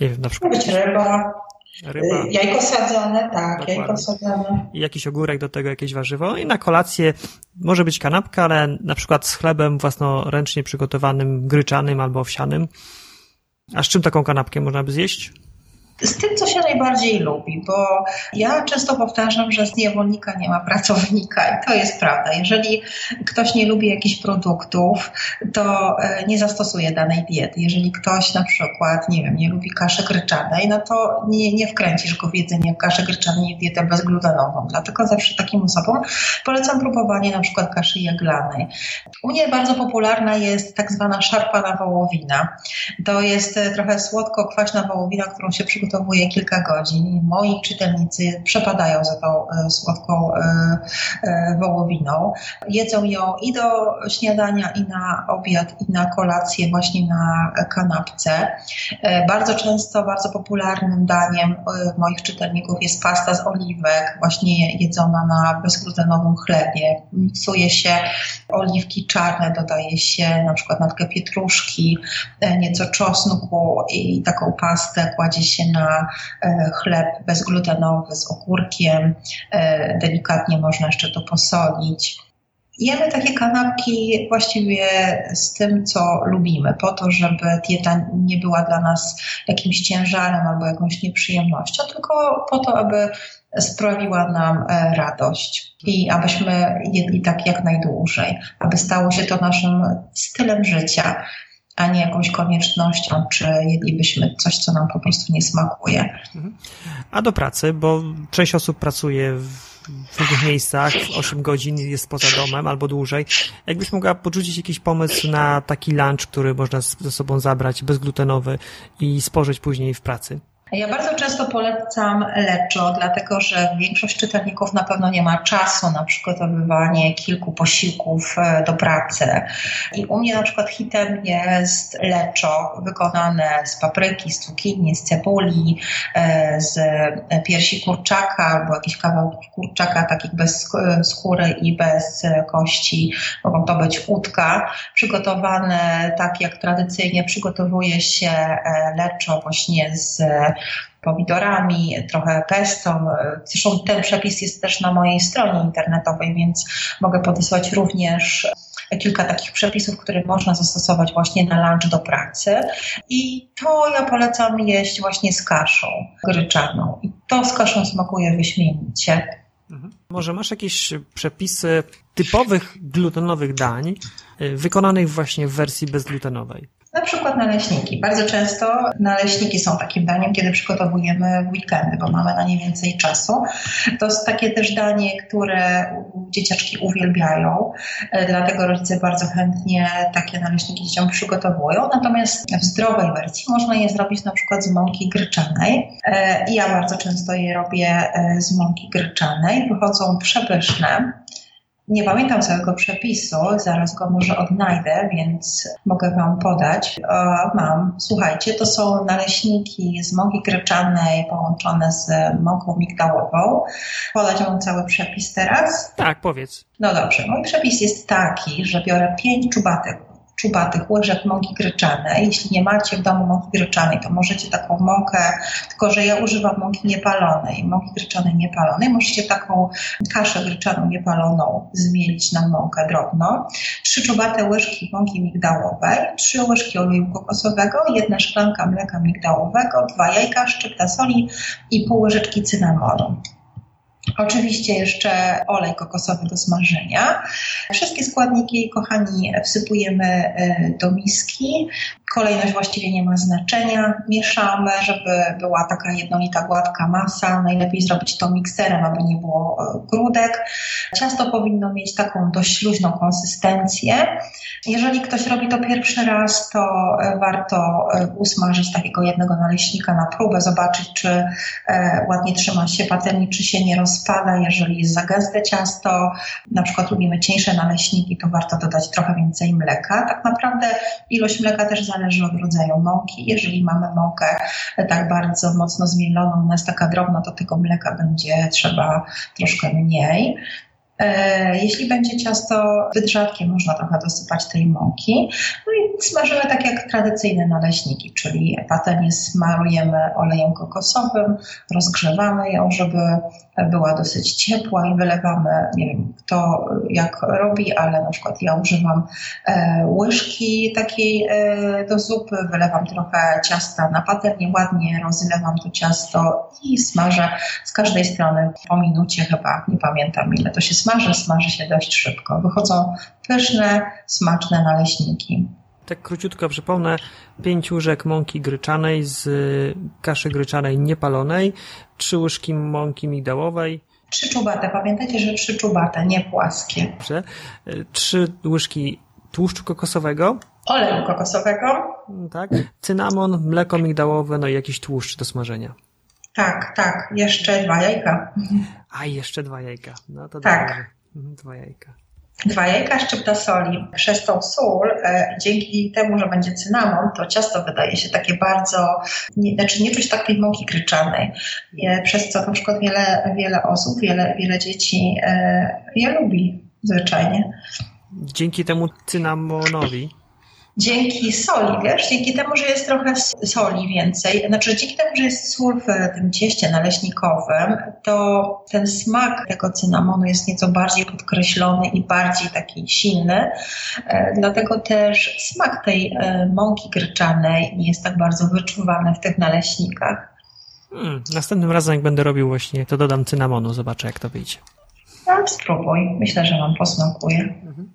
nie wiem, na przykład... Być ryba. Ryba. Y, jajko sadzone, tak, Dokładnie. jajko sadzone. I jakiś ogórek do tego, jakieś warzywo. I na kolację może być kanapka, ale na przykład z chlebem własnoręcznie przygotowanym, gryczanym albo owsianym. A z czym taką kanapkę można by zjeść? Z tym, co się najbardziej lubi, bo ja często powtarzam, że z niewolnika nie ma pracownika i to jest prawda. Jeżeli ktoś nie lubi jakichś produktów, to e, nie zastosuje danej diety. Jeżeli ktoś na przykład, nie wiem, nie lubi kaszy gryczanej, no to nie, nie wkręcisz go w jedzenie kaszy gryczanej i dietę bezglutenową. Dlatego zawsze takim osobom polecam próbowanie na przykład kaszy jaglanej. U mnie bardzo popularna jest tak zwana szarpana wołowina. To jest e, trochę słodko-kwaśna wołowina, którą się przygotowuje przygotowuję kilka godzin. Moi czytelnicy przepadają za tą e, słodką e, e, wołowiną. Jedzą ją i do śniadania, i na obiad, i na kolację, właśnie na kanapce. Bardzo często, bardzo popularnym daniem moich czytelników jest pasta z oliwek, właśnie jedzona na bezglutenowym chlebie. Miksuje się oliwki czarne, dodaje się na przykład natkę pietruszki, nieco czosnku i taką pastę kładzie się na e, chleb bezglutenowy z ogórkiem. E, delikatnie można jeszcze to posolić. Jemy takie kanapki właściwie z tym, co lubimy, po to, żeby dieta nie była dla nas jakimś ciężarem albo jakąś nieprzyjemnością, tylko po to, aby sprawiła nam e, radość i abyśmy jedli tak jak najdłużej, aby stało się to naszym stylem życia a nie jakąś koniecznością, czy jedlibyśmy coś, co nam po prostu nie smakuje. Mhm. A do pracy, bo część osób pracuje w w różnych miejscach, 8 godzin jest poza domem albo dłużej. Jakbyś mogła podrzucić jakiś pomysł na taki lunch, który można ze sobą zabrać, bezglutenowy i spożyć później w pracy? Ja bardzo często polecam leczo, dlatego że większość czytelników na pewno nie ma czasu na przygotowywanie kilku posiłków e, do pracy. I u mnie na przykład hitem jest leczo wykonane z papryki, z cukinii, z cebuli, e, z piersi kurczaka albo jakiś kawał kurczaka takich bez skóry i bez kości. Mogą to być udka, przygotowane tak jak tradycyjnie przygotowuje się e, leczo właśnie z pomidorami, trochę pesto. Zresztą ten przepis jest też na mojej stronie internetowej, więc mogę podesłać również kilka takich przepisów, które można zastosować właśnie na lunch do pracy. I to ja polecam jeść właśnie z kaszą gryczaną. I to z kaszą smakuje wyśmienicie. Mhm. Może masz jakieś przepisy typowych glutenowych dań, y, wykonanych właśnie w wersji bezglutenowej? Na przykład naleśniki. Bardzo często naleśniki są takim daniem, kiedy przygotowujemy weekendy, bo mamy na nie więcej czasu. To jest takie też danie, które dzieciaczki uwielbiają, e, dlatego rodzice bardzo chętnie takie naleśniki dzieciom przygotowują. Natomiast w zdrowej wersji można je zrobić na przykład z mąki gryczanej. E, ja bardzo często je robię e, z mąki gryczanej. Wychodzą przepyszne. Nie pamiętam całego przepisu, zaraz go może odnajdę, więc mogę Wam podać. mam, słuchajcie, to są naleśniki z mąki gryczanej połączone z mąką migdałową. Podać Wam cały przepis teraz? Tak, powiedz. No dobrze, mój przepis jest taki, że biorę 5 czubatek czubatych łyżek mąki gryczanej. Jeśli nie macie w domu mąki gryczanej, to możecie taką mąkę, tylko że ja używam mąki niepalonej, mąki gryczanej niepalonej. Możecie taką kaszę gryczaną niepaloną zmielić na mąkę drobno. Trzy czubate łyżki mąki migdałowej, trzy łyżki oleju kokosowego, jedna szklanka mleka migdałowego, dwa jajka, szczypta soli i pół łyżeczki cynamonu. Oczywiście jeszcze olej kokosowy do smażenia. Wszystkie składniki, kochani, wsypujemy e, do miski. Kolejność właściwie nie ma znaczenia. Mieszamy, żeby była taka jednolita, gładka masa. Najlepiej zrobić to mikserem, aby nie było e, grudek. Ciasto powinno mieć taką dość luźną konsystencję. Jeżeli ktoś robi to pierwszy raz, to e, warto usmażyć takiego jednego naleśnika na próbę, zobaczyć, czy ładnie trzyma się patelni, czy się nie rozpada rozpada. Jeżeli jest za gęste ciasto, na przykład lubimy cieńsze naleśniki, to warto dodać trochę więcej mleka. Tak naprawdę ilość mleka też zależy od rodzaju mąki. Jeżeli mamy mąkę tak bardzo mocno zmieloną, ona jest taka drobna, to tego mleka będzie trzeba troszkę mniej. E, jeśli będzie ciasto zbyt rzadkie, można trochę dosypać tej mąki. No i smażymy tak jak tradycyjne naleśniki, czyli patelnię smarujemy olejem kokosowym, rozgrzewamy ją, żeby była dosyć ciepła i wylewamy, nie wiem kto jak robi, ale na przykład ja używam e, łyżki takiej e, do zupy, wylewam trochę ciasta na patelnię, ładnie rozlewam to ciasto i smażę z każdej strony po minucie chyba, nie pamiętam ile to się smaży, smaży się dość szybko. Wychodzą pyszne, smaczne naleśniki. Tak króciutko przypomnę, 5 łyżek mąki gryczanej z kaszy gryczanej niepalonej, 3 łyżki mąki migdałowej, Trzy czubate, pamiętajcie, że trzy czubate, nie płaskie. Dobrze. Trzy łyżki tłuszczu kokosowego. Oleju kokosowego. Tak. Cynamon, mleko migdałowe, no i jakiś tłuszcz do smażenia. Tak, tak. Jeszcze dwa jajka. A, jeszcze dwa jajka. No to tak. Dobrze. Mhm, dwa jajka. Dwa jajka, szczypta soli. Przez tą sól, e, dzięki temu, że będzie cynamon, to ciasto wydaje się takie bardzo, nie, znaczy nie czuć takiej mąki gryczanej, e, przez co na przykład wiele, wiele osób, wiele, wiele dzieci e, je lubi zwyczajnie. Dzięki temu cynamonowi dzięki soli, wiesz, dzięki temu, że jest trochę soli więcej, znaczy dzięki temu, że jest sól w tym cieście naleśnikowym, to ten smak tego cynamonu jest nieco bardziej podkreślony i bardziej taki silny. E, dlatego też smak tej e, mąki gryczanej nie jest tak bardzo wyczuwany w tych naleśnikach. Hmm, następnym razem, jak będę robił właśnie, to dodam cynamonu, zobaczę jak to wyjdzie. No, spróbuj. Myślę, że Wam posmakuje. Mhm.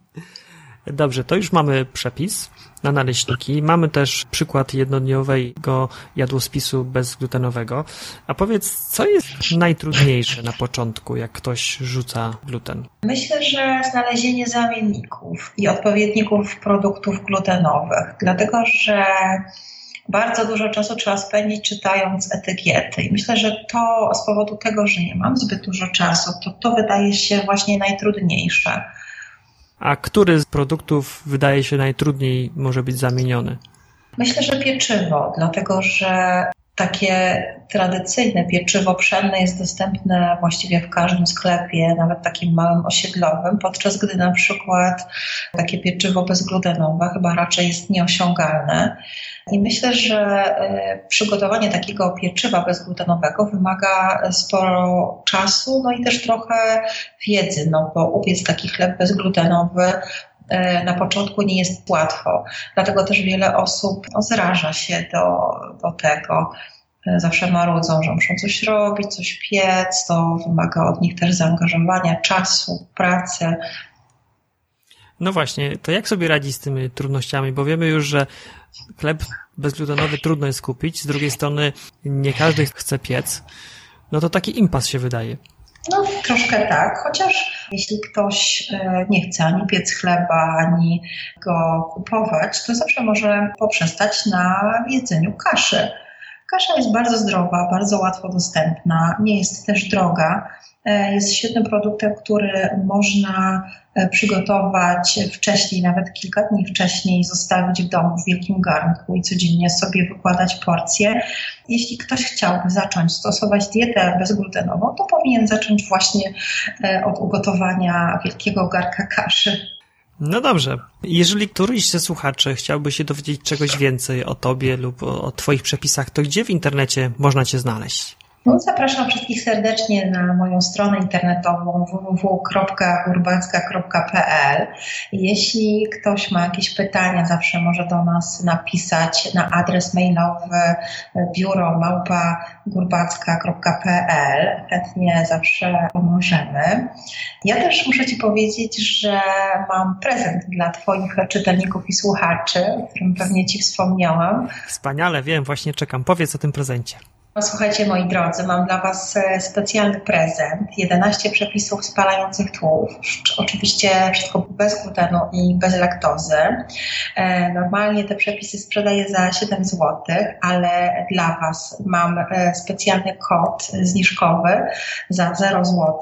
Dobrze, to już mamy przepis na naleśniki. Mamy też przykład jednodniowego jadłospisu bezglutenowego. A powiedz, co jest najtrudniejsze na początku, jak ktoś rzuca gluten? Myślę, że znalezienie zamienników i odpowiedników produktów glutenowych, dlatego że bardzo dużo czasu trzeba spędzić czytając etykiety. I myślę, że to z powodu tego, że nie mam zbyt dużo czasu, to to wydaje się właśnie najtrudniejsze. A który z produktów wydaje się najtrudniej może być zamieniony? Myślę, że pieczywo, dlatego że takie tradycyjne pieczywo pszenne jest dostępne właściwie w każdym sklepie, nawet takim małym osiedlowym, podczas gdy na przykład takie pieczywo bezglutenowe chyba raczej jest nieosiągalne. I myślę, że e, przygotowanie takiego pieczywa bezglutenowego wymaga sporo czasu, no i też trochę wiedzy, no bo upiec taki chleb bezglutenowy na początku nie jest łatwo. Dlatego też wiele osób zraża się do, do tego. E, zawsze marudzą, że muszą coś robić, coś piec. To wymaga od nich też zaangażowania, czasu, pracy. No właśnie, to jak sobie radzi z tymi trudnościami? Bo wiemy już, że chleb bezglutenowy trudno jest kupić, z drugiej strony nie każdy chce piec. No to taki impas się wydaje. No, troszkę tak, chociaż jeśli ktoś e, nie chce ani piec chleba, ani go kupować, to zawsze może poprzestać na jedzeniu kaszy. Kasza jest bardzo zdrowa, bardzo łatwo dostępna, nie jest też droga. E, jest świetnym produktem, który można e, przygotować wcześniej, nawet kilka dni wcześniej, zostawić w domu w wielkim garnku i codziennie sobie wykładać porcje. Jeśli ktoś chciałby zacząć stosować dietę bezglutenową, to powinien zacząć właśnie e, od ugotowania wielkiego garka kaszy. No dobrze. Jeżeli któryś ze słuchaczy chciałby się dowiedzieć czegoś więcej o tobie lub o, Twoich przepisach, to gdzie w internecie można Cię znaleźć? No, zapraszam wszystkich serdecznie na moją stronę internetową www.urbacka.pl. Jeśli ktoś ma jakieś pytania, zawsze może do nas napisać na adres mailowy biuro małpa.gurbacka.pl. Chętnie zawsze pomożemy. Ja też muszę Ci powiedzieć, że mam prezent dla Twoich czytelników i słuchaczy, o którym pewnie Ci wspomniałam. Wspaniale, wiem, właśnie czekam. Powiedz o tym prezencie. Słuchajcie, moi drodzy, mam dla Was e, specjalny prezent. 11 przepisów spalających tłuszcz. Oczywiście wszystko bez glutenu i bez laktozy. E, normalnie te przepisy sprzedaję za 7 zł, ale dla Was mam e, specjalny kod zniżkowy za 0 zł.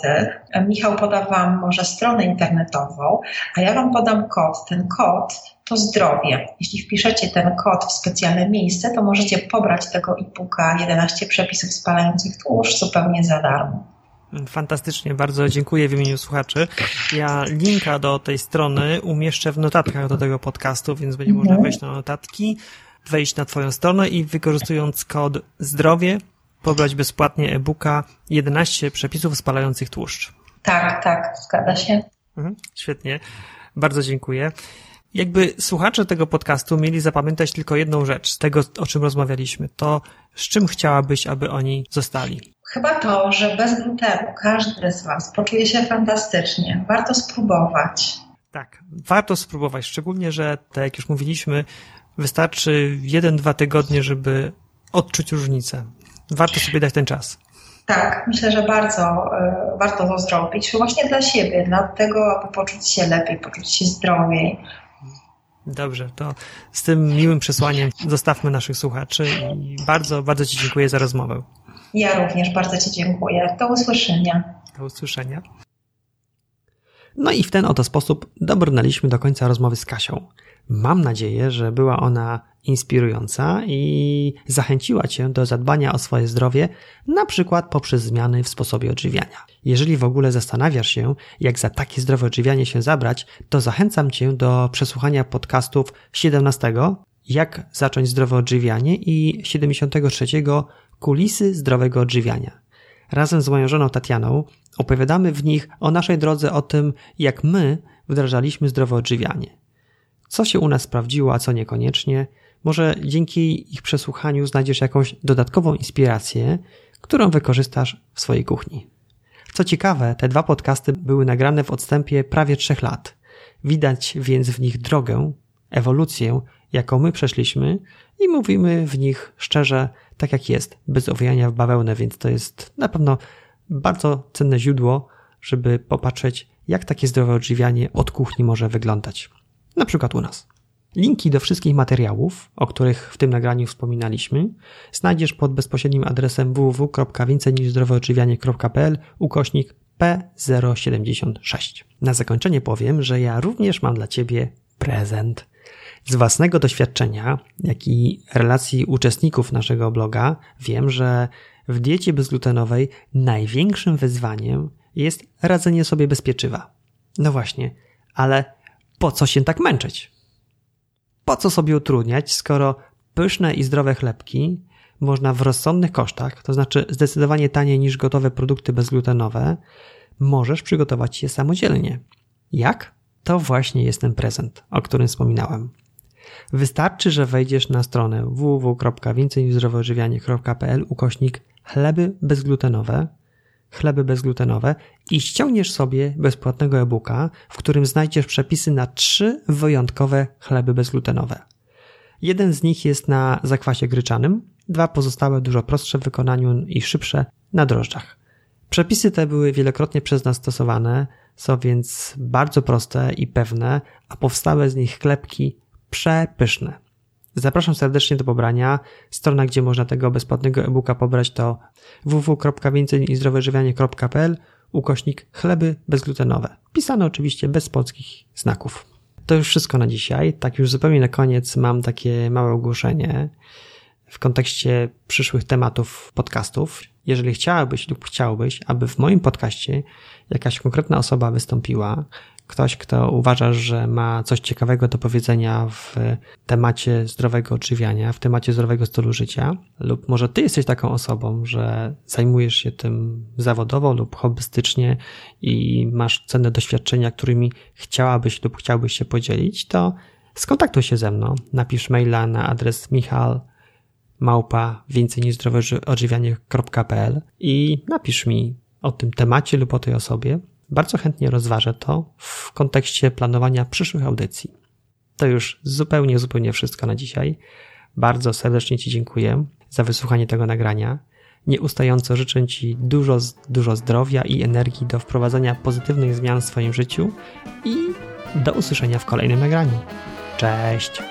Michał poda Wam może stronę internetową, a ja Wam podam kod. Ten kod to zdrowie. Jeśli wpiszecie ten kod w specjalne miejsce, to możecie pobrać tego e-booka 11 przepisów spalających tłuszcz zupełnie za darmo. Fantastycznie, bardzo dziękuję w imieniu słuchaczy. Ja linka do tej strony umieszczę w notatkach do tego podcastu, więc będzie mhm. można wejść na notatki, wejść na Twoją stronę i wykorzystując kod zdrowie pobrać bezpłatnie e-booka 11 przepisów spalających tłuszcz. Tak, tak, zgadza się. Mhm, świetnie, bardzo dziękuję jakby słuchacze tego podcastu mieli zapamiętać tylko jedną rzecz z tego, o czym rozmawialiśmy, to z czym chciałabyś, aby oni zostali? Chyba to, że bez glutenu każdy z Was poczuje się fantastycznie. Warto spróbować. Tak, warto spróbować, szczególnie, że tak jak już mówiliśmy, wystarczy jeden, dwa tygodnie, żeby odczuć różnicę. Warto sobie dać ten czas. Tak, myślę, że bardzo y, warto to zrobić. Właśnie dla siebie, dla tego, aby poczuć się lepiej, poczuć się zdrowiej, Dobrze, to z tym miłym przesłaniem zostawmy naszych słuchaczy i bardzo, bardzo Ci dziękuję za rozmowę. Ja również bardzo Ci dziękuję. Do usłyszenia. Do usłyszenia. No i w ten oto sposób dobrnęliśmy do końca rozmowy z Kasią. Mam nadzieję, że była ona inspirująca i zachęciła Cię do zadbania o swoje zdrowie, na przykład poprzez zmiany w sposobie odżywiania. Jeżeli w ogóle zastanawiasz się, jak za takie zdrowe odżywianie się zabrać, to zachęcam Cię do przesłuchania podcastów 17 Jak zacząć zdrowe odżywianie i 73 Kulisy zdrowego odżywiania. Razem z moją żoną Tatianą opowiadamy w nich o naszej drodze o tym, jak my wdrażaliśmy zdrowe odżywianie. Co się u nas sprawdziło, a co niekoniecznie. Może dzięki ich przesłuchaniu znajdziesz jakąś dodatkową inspirację, którą wykorzystasz w swojej kuchni. Co ciekawe, te dwa podcasty były nagrane w odstępie prawie trzech lat. Widać więc w nich drogę, ewolucję, jaką my przeszliśmy i mówimy w nich szczerze, tak jak jest, bez owijania w bawełnę, więc to jest na pewno bardzo cenne źródło, żeby popatrzeć, jak takie zdrowe odżywianie od kuchni może wyglądać. Na przykład u nas. Linki do wszystkich materiałów, o których w tym nagraniu wspominaliśmy, znajdziesz pod bezpośrednim adresem www.więcejniżzdroweodżywianie.pl ukośnik P076. Na zakończenie powiem, że ja również mam dla Ciebie prezent. Z własnego doświadczenia, jak i relacji uczestników naszego bloga, wiem, że w diecie bezglutenowej największym wyzwaniem jest radzenie sobie bez pieczywa. No właśnie, ale po co się tak męczyć? Po co sobie utrudniać, skoro pyszne i zdrowe chlebki można w rozsądnych kosztach, to znaczy zdecydowanie taniej niż gotowe produkty bezglutenowe, możesz przygotować je samodzielnie. Jak? To właśnie jest ten prezent, o którym wspominałem. Wystarczy, że wejdziesz na stronę www.więcejniżzdrowoodżywianie.pl ukośnik chleby bezglutenowe, chleby bezglutenowe i ściągniesz sobie bezpłatnego e-booka, w którym znajdziesz przepisy na trzy wyjątkowe chleby bezglutenowe. Jeden z nich jest na zakwasie gryczanym, dwa pozostałe dużo prostsze w wykonaniu i szybsze na drożdżach. Przepisy te były wielokrotnie przez nas stosowane, są więc bardzo proste i pewne, a powstałe z nich chlebki przepyszne. Zapraszam serdecznie do pobrania. Strona, gdzie można tego bezpłatnego e-booka pobrać to www.więcejnizdroweżywianie.pl ukośnik chleby bezglutenowe. Pisane oczywiście bez polskich znaków. To już wszystko na dzisiaj. Tak już zupełnie na koniec mam takie małe ogłoszenie w kontekście przyszłych tematów podcastów. Jeżeli chciałabyś lub chciałbyś, aby w moim podcaście jakaś konkretna osoba wystąpiła, ktoś, kto uważa, że ma coś ciekawego do powiedzenia w temacie zdrowego odżywiania, w temacie zdrowego stylu życia, lub może ty jesteś taką osobą, że zajmujesz się tym zawodowo lub hobbystycznie i masz cenne doświadczenia, którymi chciałabyś lub chciałbyś się podzielić, to skontaktuj się ze mną. Napisz maila na adres michal małpa więcej niż zdrowe odżywianie.pl i napisz mi o tym temacie lub o tej osobie. Bardzo chętnie rozważę to w kontekście planowania przyszłych audycji. To już zupełnie, zupełnie wszystko na dzisiaj. Bardzo serdecznie Ci dziękuję za wysłuchanie tego nagrania. Nieustająco życzę Ci dużo, dużo zdrowia i energii do wprowadzania pozytywnych zmian w swoim życiu i do usłyszenia w kolejnym nagraniu. Cześć!